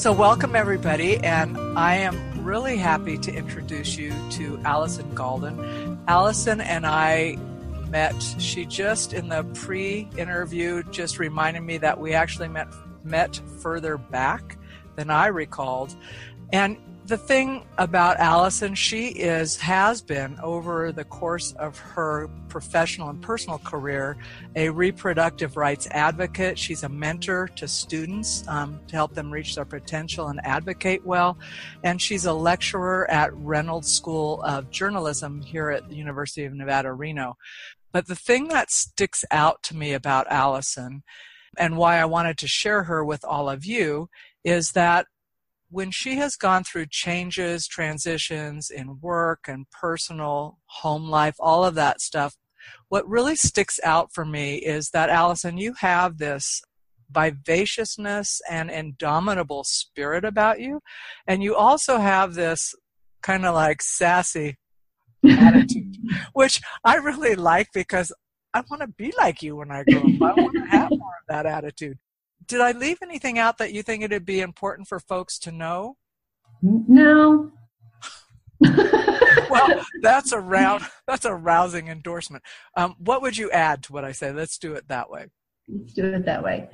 So, welcome everybody, and I am really happy to introduce you to Allison Gaulden. Allison and I met, she just in the pre interview just reminded me that we actually met, met further back than I recalled. And the thing about Allison, she is has been over the course of her professional and personal career a reproductive rights advocate. She's a mentor to students um, to help them reach their potential and advocate well, and she's a lecturer at Reynolds School of Journalism here at the University of Nevada, Reno. But the thing that sticks out to me about Allison and why I wanted to share her with all of you is that when she has gone through changes, transitions in work and personal home life, all of that stuff, what really sticks out for me is that, Allison, you have this vivaciousness and indomitable spirit about you. And you also have this kind of like sassy attitude, which I really like because I want to be like you when I grow up. I want to have more of that attitude did I leave anything out that you think it'd be important for folks to know? No. well, that's a round, that's a rousing endorsement. Um, what would you add to what I say? Let's do it that way. Let's do it that way.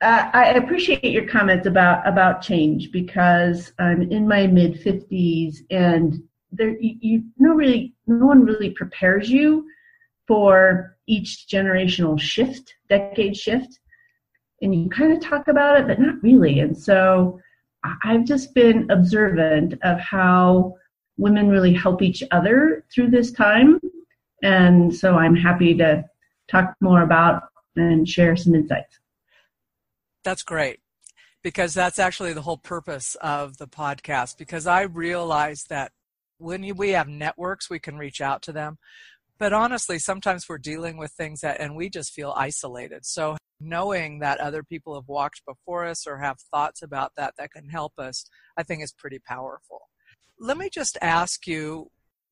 Uh, I appreciate your comments about about change because I'm in my mid 50s and there you, you no really no one really prepares you for each generational shift, decade shift and you kind of talk about it, but not really. And so I've just been observant of how women really help each other through this time. And so I'm happy to talk more about and share some insights. That's great because that's actually the whole purpose of the podcast because I realize that when we have networks, we can reach out to them. But honestly, sometimes we're dealing with things that, and we just feel isolated. So knowing that other people have walked before us or have thoughts about that that can help us, I think is pretty powerful. Let me just ask you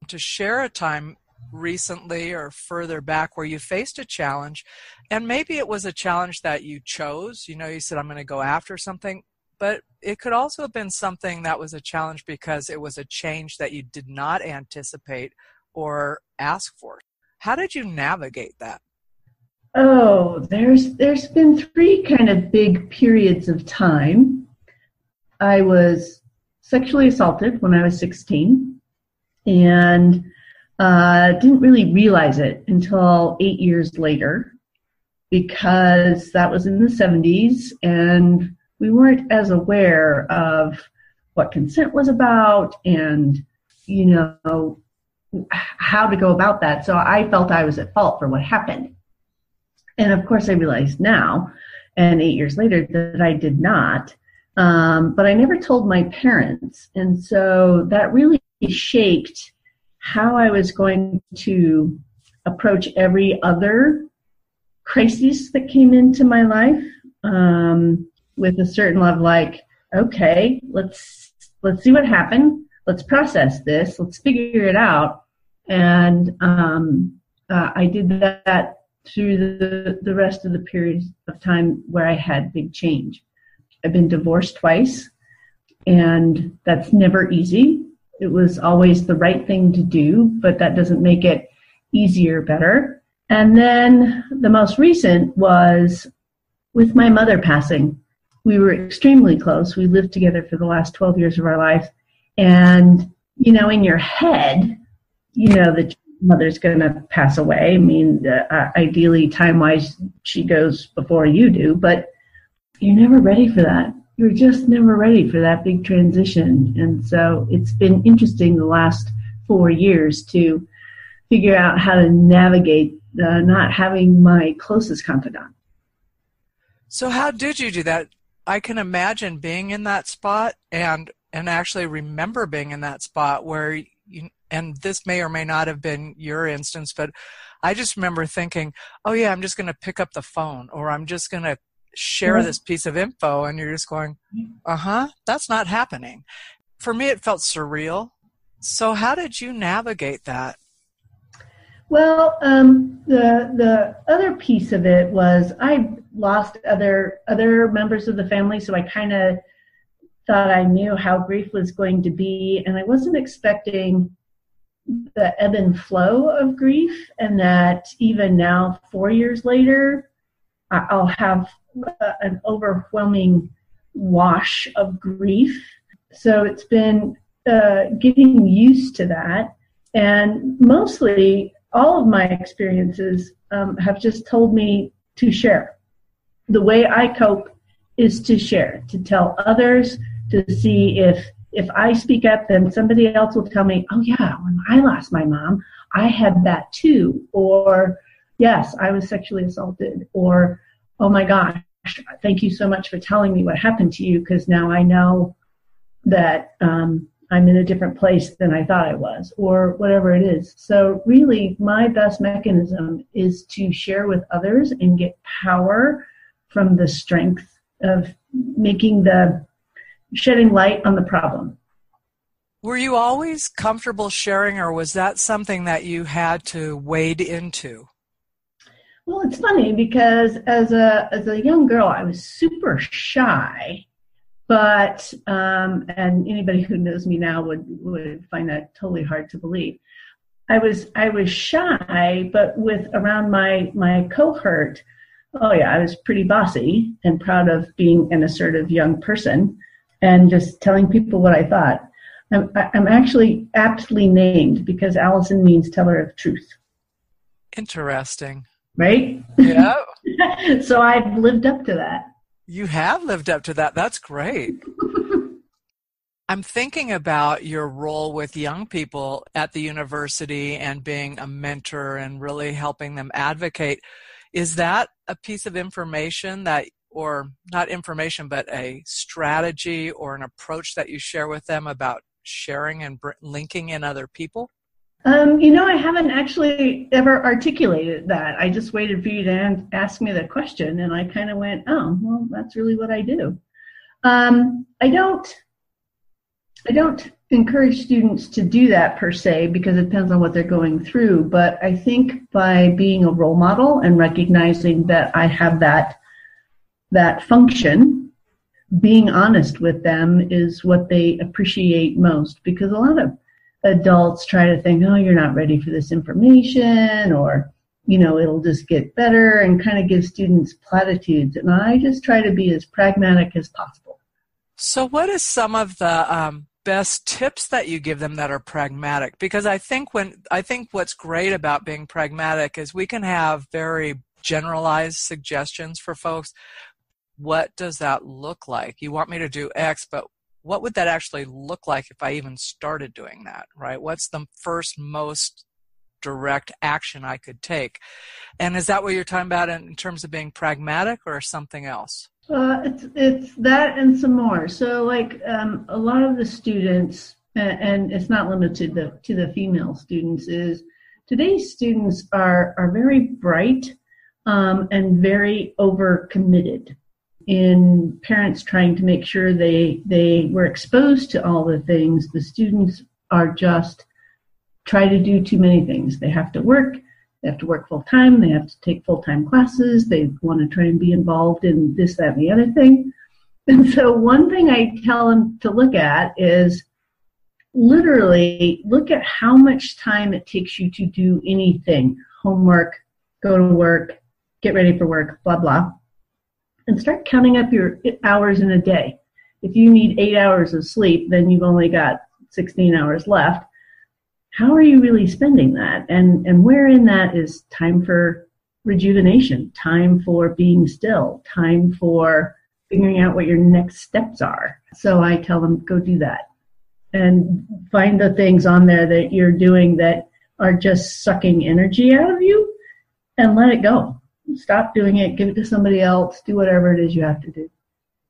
to share a time recently or further back where you faced a challenge and maybe it was a challenge that you chose you know you said i'm going to go after something but it could also have been something that was a challenge because it was a change that you did not anticipate or ask for how did you navigate that Oh, there's there's been three kind of big periods of time. I was sexually assaulted when I was 16, and uh, didn't really realize it until eight years later, because that was in the 70s, and we weren't as aware of what consent was about, and you know how to go about that. So I felt I was at fault for what happened and of course, I realized now, and eight years later, that I did not. Um, but I never told my parents. And so that really shaped how I was going to approach every other crisis that came into my life um, with a certain of like, okay, let's let's see what happened. Let's process this. Let's figure it out. And um, uh, I did that through the, the rest of the period of time where I had big change. I've been divorced twice, and that's never easy. It was always the right thing to do, but that doesn't make it easier, better. And then the most recent was with my mother passing. We were extremely close. We lived together for the last 12 years of our life. And, you know, in your head, you know that mother's going to pass away. I mean, uh, ideally, time wise, she goes before you do, but you're never ready for that. You're just never ready for that big transition. And so it's been interesting the last four years to figure out how to navigate uh, not having my closest confidant. So, how did you do that? I can imagine being in that spot and and actually remember being in that spot where you and this may or may not have been your instance, but I just remember thinking, oh yeah, I'm just going to pick up the phone or I'm just going to share this piece of info. And you're just going, uh huh, that's not happening. For me, it felt surreal. So, how did you navigate that? Well, um, the the other piece of it was I lost other other members of the family, so I kind of thought I knew how grief was going to be, and I wasn't expecting the ebb and flow of grief, and that even now, four years later, I'll have an overwhelming wash of grief. So it's been uh, getting used to that, and mostly all of my experiences um, have just told me to share. The way I cope is to share, to tell others, to see if if I speak up, then somebody else will tell me, oh, yeah, when I lost my mom, I had that too. Or, yes, I was sexually assaulted. Or, oh my gosh, thank you so much for telling me what happened to you because now I know that um, I'm in a different place than I thought I was, or whatever it is. So, really, my best mechanism is to share with others and get power from the strength of making the shedding light on the problem. Were you always comfortable sharing, or was that something that you had to wade into? Well, it's funny because as a as a young girl, I was super shy, but um, and anybody who knows me now would would find that totally hard to believe. I was I was shy, but with around my my cohort, oh yeah, I was pretty bossy and proud of being an assertive young person and just telling people what I thought. I'm, I'm actually aptly named because Allison means teller of truth. Interesting. Right? Yeah. so I've lived up to that. You have lived up to that. That's great. I'm thinking about your role with young people at the university and being a mentor and really helping them advocate. Is that a piece of information that or not information, but a strategy or an approach that you share with them about sharing and linking in other people? Um, you know, I haven't actually ever articulated that. I just waited for you to ask me the question, and I kind of went, "Oh, well, that's really what I do." Um, I don't, I don't encourage students to do that per se because it depends on what they're going through. But I think by being a role model and recognizing that I have that that function, being honest with them is what they appreciate most because a lot of adults try to think, oh, you're not ready for this information or, you know, it'll just get better and kind of give students platitudes. And I just try to be as pragmatic as possible. So, what is some of the um, best tips that you give them that are pragmatic? Because I think when I think what's great about being pragmatic is we can have very generalized suggestions for folks, what does that look like? You want me to do X, but what would that actually look like if I even started doing that, right? What's the first most direct action I could take? And is that what you're talking about in, terms of being pragmatic or something else? Uh, it's, it's that and some more. So, like um, a lot of the students, and it's not limited to, to the female students, is today's students are, are very bright um, and very overcommitted in parents trying to make sure they they were exposed to all the things. The students are just try to do too many things. They have to work they have to work full time they have to take full time classes they want to try and be involved in this that and the other thing. And so one thing i tell them to look at is literally look at how much time it takes you to do anything. Homework go to work get ready for work blah blah and start counting up your hours in a day. If you need eight hours of sleep, then you've only got 16 hours left. How are you really spending that? And, and where in that is time for rejuvenation, time for being still, time for figuring out what your next steps are. So I tell them, go do that. And find the things on there that you're doing that are just sucking energy out of you and let it go stop doing it, give it to somebody else, do whatever it is you have to do.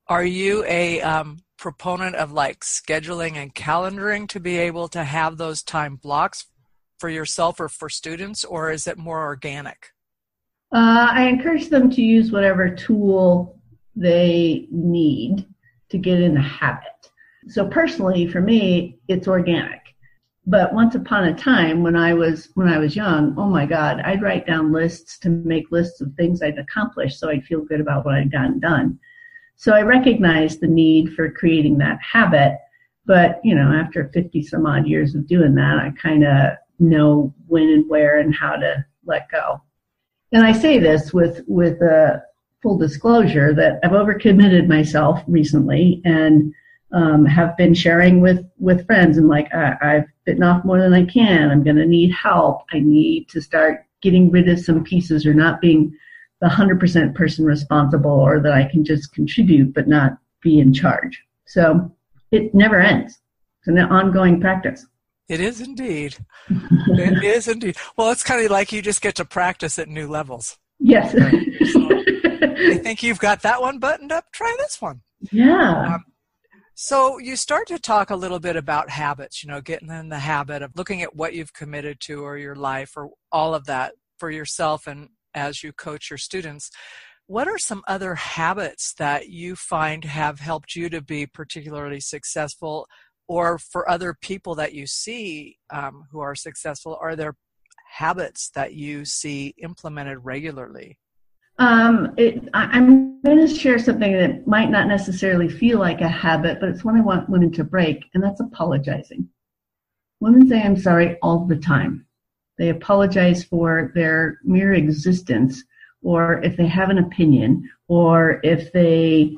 Are you a um, proponent of like scheduling and calendaring to be able to have those time blocks for yourself or for students, or is it more organic? Uh, I encourage them to use whatever tool they need to get in the habit. So personally, for me, it's organic. But once upon a time, when I was when I was young, oh my God, I'd write down lists to make lists of things I'd accomplished, so I'd feel good about what I'd gotten done. So I recognized the need for creating that habit. But, you know, after 50 some odd years of doing that, I kind of know when and where and how to let go. And I say this with, with a full disclosure that I've overcommitted myself recently and um, have been sharing with, with friends and like, I, I've bitten off more than I can. I'm going to need help. I need to start getting rid of some pieces or not being the 100% person responsible or that I can just contribute but not be in charge. So it never ends. It's an ongoing practice. It is indeed. it is indeed. Well, it's kind of like you just get to practice at new levels. Yes. I think you've got that one buttoned up. Try this one. Yeah. Um, so you start to talk a little bit about habits, you know, getting in the habit of looking at what you've committed to or your life or all of that for yourself and as you coach your students. What are some other habits that you find have helped you to be particularly successful, or for other people that you see um, who are successful? Are there habits that you see implemented regularly? Um, it, I, am going to share something that might not necessarily feel like a habit, but it's one I want women to break, and that's apologizing. Women say I'm sorry all the time. They apologize for their mere existence, or if they have an opinion, or if they,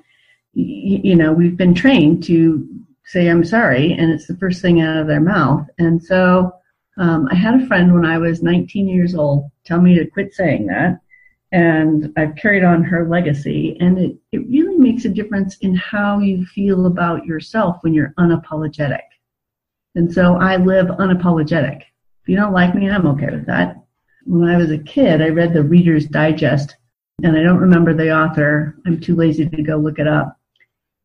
you know, we've been trained to say I'm sorry, and it's the first thing out of their mouth. And so um, I had a friend when I was 19 years old tell me to quit saying that. And I've carried on her legacy. And it, it really makes a difference in how you feel about yourself when you're unapologetic. And so I live unapologetic. If you don't like me, I'm okay with that. When I was a kid, I read the Reader's Digest, and I don't remember the author. I'm too lazy to go look it up.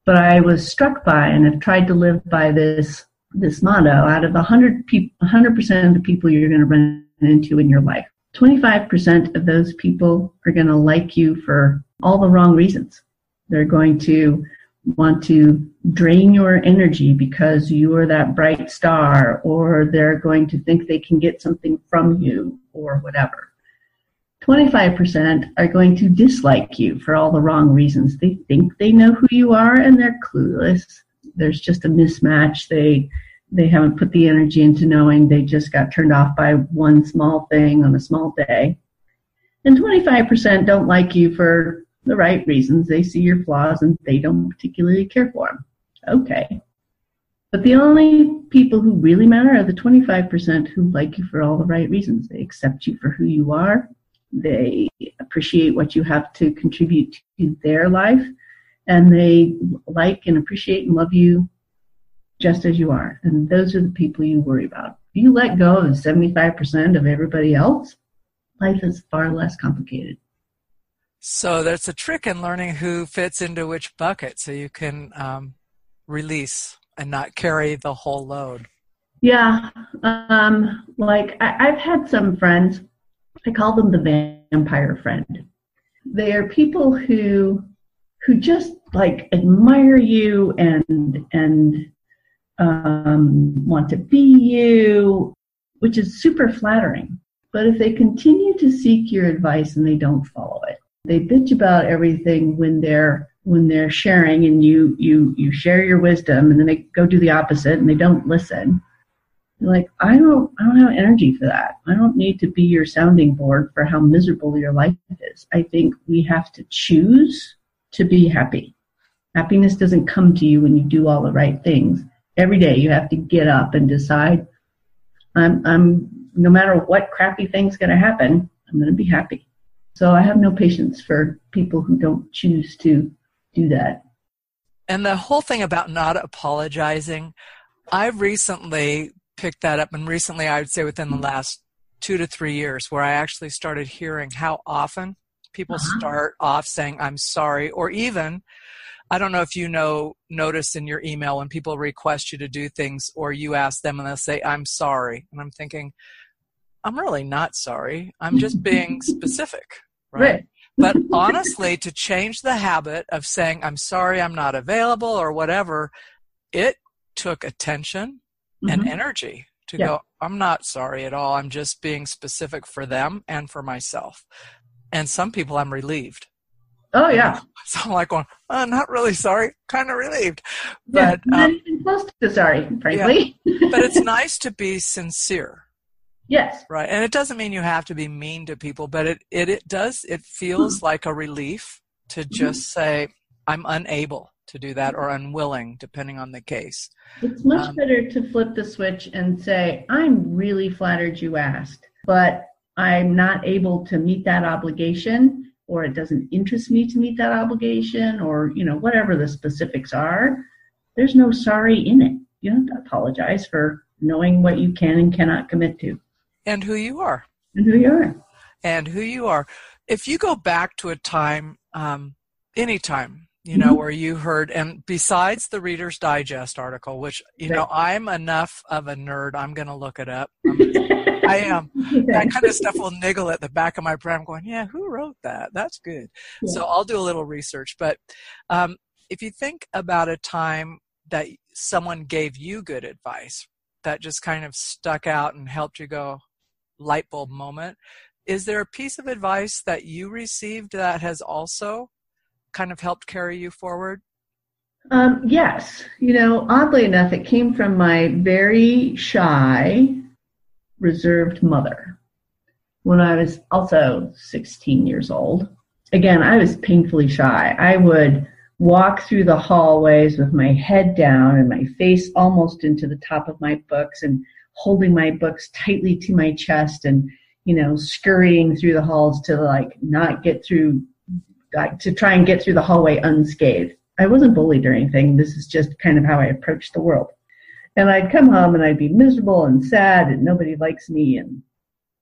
But I was struck by and have tried to live by this this motto out of 100 people 100% of the people you're going to run into in your life 25% of those people are going to like you for all the wrong reasons they're going to want to drain your energy because you are that bright star, or they're going to think they can get something from you, or whatever. 25% are going to dislike you for all the wrong reasons. They think they know who you are and they're clueless. There's just a mismatch. They they haven't put the energy into knowing they just got turned off by one small thing on a small day. And 25% don't like you for the right reasons. They see your flaws and they don't particularly care for them. Okay. But the only people who really matter are the 25% who like you for all the right reasons. They accept you for who you are. They appreciate what you have to contribute to their life. And they like and appreciate and love you just as you are. And those are the people you worry about. If you let go of 75% of everybody else, life is far less complicated. So there's a trick in learning who fits into which bucket so you can um, release and not carry the whole load. Yeah. Um, like I, I've had some friends, I call them the vampire friend. They are people who who just like admire you and and um, want to be you, which is super flattering. But if they continue to seek your advice and they don't follow it, they bitch about everything when they're when they're sharing and you you you share your wisdom and then they go do the opposite and they don't listen. You're like, I don't I don't have energy for that. I don't need to be your sounding board for how miserable your life is. I think we have to choose to be happy. Happiness doesn't come to you when you do all the right things. Every day you have to get up and decide I'm I'm no matter what crappy thing's gonna happen, I'm gonna be happy. So I have no patience for people who don't choose to do that. And the whole thing about not apologizing, I've recently picked that up, and recently I would say within the last two to three years, where I actually started hearing how often people uh-huh. start off saying, I'm sorry, or even, I don't know if you know, notice in your email when people request you to do things, or you ask them and they'll say, I'm sorry. And I'm thinking, I'm really not sorry. I'm just being specific right? right. but honestly, to change the habit of saying, I'm sorry, I'm not available or whatever, it took attention mm-hmm. and energy to yeah. go, I'm not sorry at all. I'm just being specific for them and for myself. And some people I'm relieved. Oh yeah. So I'm like going, oh, not really sorry, kind of relieved, Yeah, but not um, even close to sorry, frankly. but it's nice to be sincere, yes. right? And it doesn't mean you have to be mean to people, but it it, it does. It feels like a relief to just say I'm unable to do that or unwilling, depending on the case. It's much Um, better to flip the switch and say, I'm really flattered you asked, but I'm not able to meet that obligation, or it doesn't interest me to meet that obligation, or you know, whatever the specifics are. There's no sorry in it. You don't have to apologize for knowing what you can and cannot commit to And who you are. and who you are. and who you are. If you go back to a time, um, any time, you know, Mhm. where you heard, and besides the Reader's Digest article, which, you know, I'm enough of a nerd, I'm going to look it up. I am. That kind of stuff will niggle at the back of my brain. I'm going, yeah, who wrote that? That's good. So I'll do a little research. But um, if you think about a time that someone gave you good advice that just kind of stuck out and helped you go, light bulb moment, is there a piece of advice that you received that has also kind of helped carry you forward? Um, yes. You know, oddly enough, it came from my very shy, reserved mother when I was also 16 years old. Again, I was painfully shy. I would walk through the hallways with my head down and my face almost into the top of my books and holding my books tightly to my chest and, you know, scurrying through the halls to like not get through, like to try and get through the hallway unscathed. I wasn't bullied or anything. This is just kind of how I approached the world. And I'd come home and I'd be miserable and sad and nobody likes me. And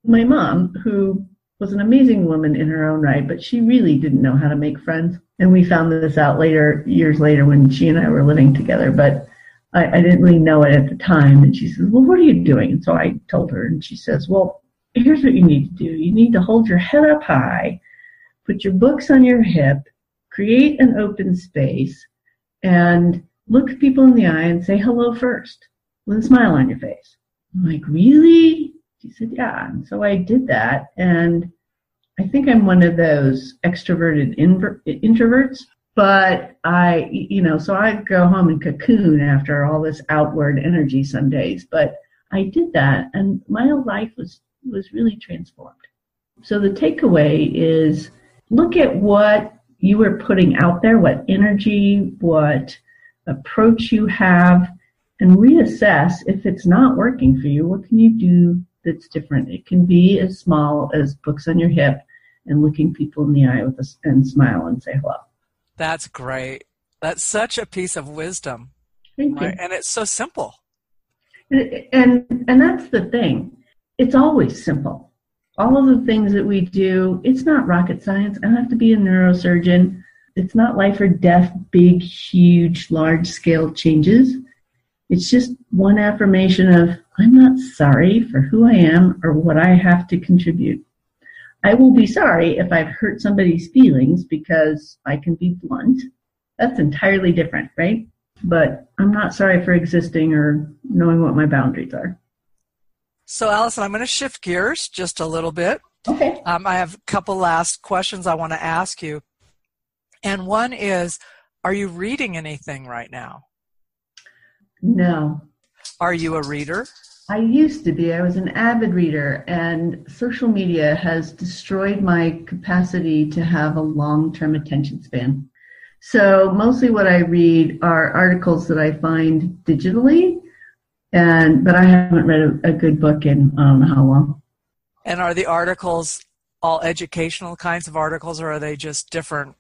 my mom, who was an amazing woman in her own right, but she really didn't know how to make friends. And we found this out later, years later, when she and I were living together. But I, I didn't really know it at the time. And she says, Well, what are you doing? And so I told her, and she says, Well, here's what you need to do you need to hold your head up high, put your books on your hip, create an open space, and look people in the eye and say hello first with a smile on your face. I'm like, Really? She said, Yeah. And so I did that. And I think I'm one of those extroverted introverts, but I, you know, so I go home and cocoon after all this outward energy some days. But I did that, and my life was was really transformed. So the takeaway is look at what you are putting out there, what energy, what approach you have, and reassess if it's not working for you. What can you do that's different? It can be as small as books on your hip and looking people in the eye with a, and smile and say hello. That's great. That's such a piece of wisdom, Thank right? And it's so simple. you. And and that's the thing. It's always simple. All of the things that we do, it's not rocket science. I don't have to be a neurosurgeon. It's not life or death, big, huge, large scale changes. It's just one affirmation of, I'm not sorry for who I am or what I have to contribute. I will be sorry if I've hurt somebody's feelings because I can be blunt. That's entirely different, right? But I'm not sorry for existing or knowing what my boundaries are. So, Allison, I'm going to shift gears just a little bit. Okay. Um, I have a couple last questions I want to ask you. And one is Are you reading anything right now? No. Are you a reader? I used to be. I was an avid reader, and social media has destroyed my capacity to have a long term attention span. So, mostly what I read are articles that I find digitally, and but I haven't read a, a good book in I don't know how long. And are the articles all educational kinds of articles or are they just different?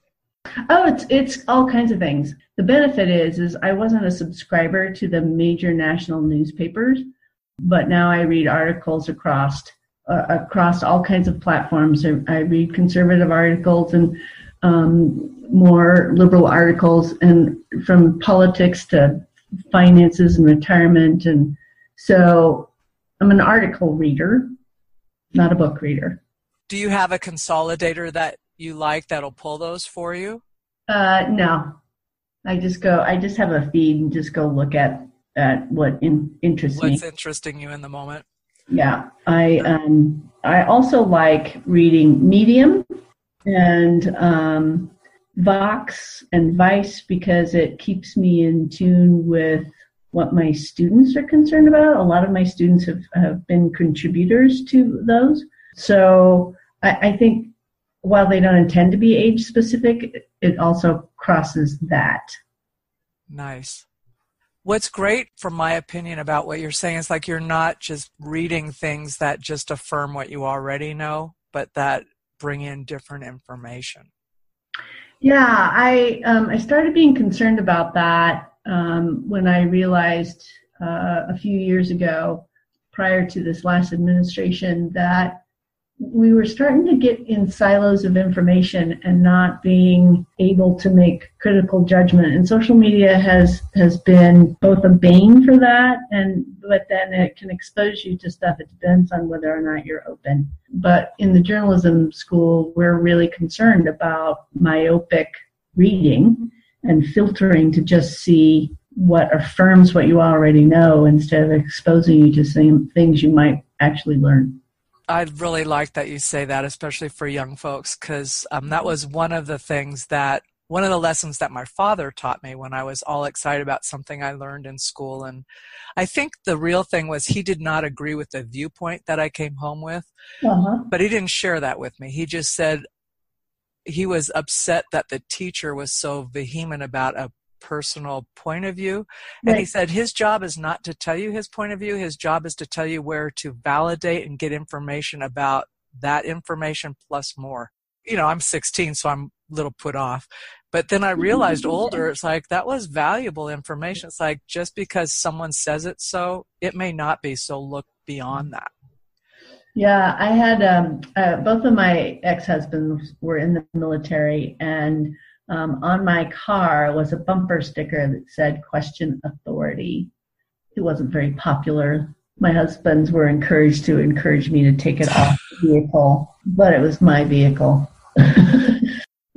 Oh, it's it's all kinds of things. The benefit is is I wasn't a subscriber to the major national newspapers, but now I read articles across uh, across all kinds of platforms. I, I read conservative articles and um, more liberal articles, and from politics to finances and retirement, and so I'm an article reader, not a book reader. Do you have a consolidator that you like that'll pull those for you? Uh, no, I just go. I just have a feed and just go look at at what in, interests What's me. interesting you in the moment? Yeah, I um I also like reading Medium and um Vox and Vice because it keeps me in tune with what my students are concerned about. A lot of my students have, have been contributors to those. So I, I think while they don't intend to be age specific, it also crosses that. Nice. What's great, from my opinion, about what you're saying is like you're not just reading things that just affirm what you already know, but that bring in different information. Yeah, I um, I started being concerned about that um, when I realized uh, a few years ago, prior to this last administration, that we were starting to get in silos of information and not being able to make critical judgment. And social media has has been both a bane for that and but then it can expose you to stuff. It depends on whether or not you're open. But in the journalism school we're really concerned about myopic reading and filtering to just see what affirms what you already know instead of exposing you to same things you might actually learn I really like that you say that, especially for young folks, because um, that was one of the things that one of the lessons that my father taught me when I was all excited about something I learned in school. And I think the real thing was he did not agree with the viewpoint that I came home with, uh-huh. but he didn't share that with me. He just said he was upset that the teacher was so vehement about a personal point of view. And right. he said his job is not to tell you his point of view, his job is to tell you where to validate and get information about that information plus more. You know, I'm 16, so I'm a little put off. But then I realized older, it's like that was valuable information. It's like just because someone says it so, it may not be. So look beyond that. Yeah, I had um, uh, both of my ex husbands were in the military, and um, on my car was a bumper sticker that said question authority. It wasn't very popular. My husbands were encouraged to encourage me to take it off the vehicle, but it was my vehicle.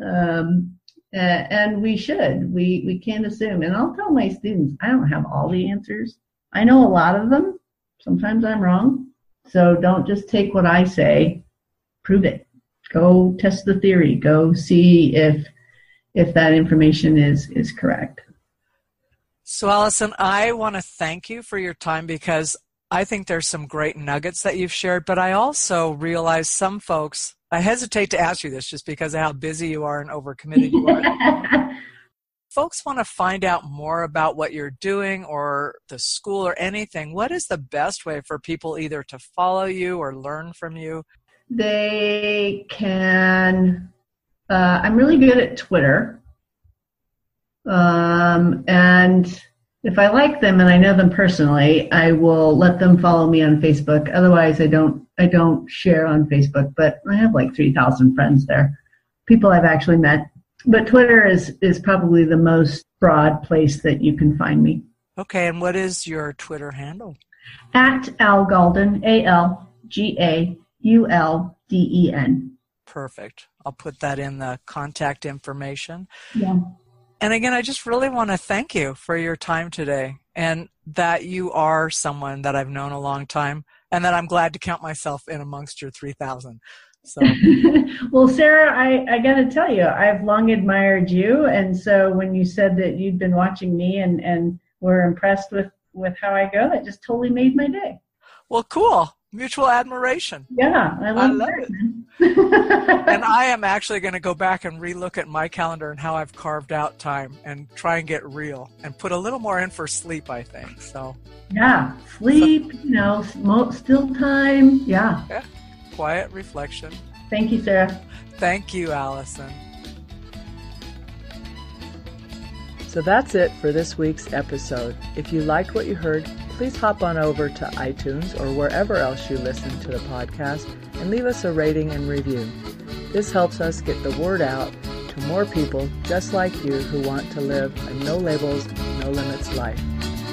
um, and we should. We, we can't assume. And I'll tell my students, I don't have all the answers. I know a lot of them. Sometimes I'm wrong. So don't just take what I say. Prove it. Go test the theory. Go see if if that information is is correct. So, Allison, I want to thank you for your time because I think there's some great nuggets that you've shared, but I also realize some folks, I hesitate to ask you this just because of how busy you are and overcommitted you are. folks want to find out more about what you're doing or the school or anything, what is the best way for people either to follow you or learn from you? They can uh, I'm really good at Twitter. Um, and if I like them and I know them personally, I will let them follow me on Facebook. Otherwise, I don't I don't share on Facebook, but I have like 3,000 friends there. People I've actually met. But Twitter is is probably the most broad place that you can find me. Okay, and what is your Twitter handle? At Al Gaulden, A L G A U L D E N. Perfect. I'll put that in the contact information. Yeah. And again, I just really want to thank you for your time today and that you are someone that I've known a long time and that I'm glad to count myself in amongst your 3,000. So. well, Sarah, I, I got to tell you, I've long admired you. And so when you said that you'd been watching me and, and were impressed with, with how I go, that just totally made my day. Well, cool mutual admiration. Yeah, I love, I love it. And I am actually going to go back and relook at my calendar and how I've carved out time and try and get real and put a little more in for sleep. I think so. Yeah, sleep. So, you know, still time. Yeah. Yeah. Quiet reflection. Thank you, Sarah. Thank you, Allison. So that's it for this week's episode. If you liked what you heard, please hop on over to iTunes or wherever else you listen to the podcast and leave us a rating and review. This helps us get the word out to more people just like you who want to live a no labels, no limits life.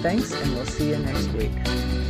Thanks, and we'll see you next week.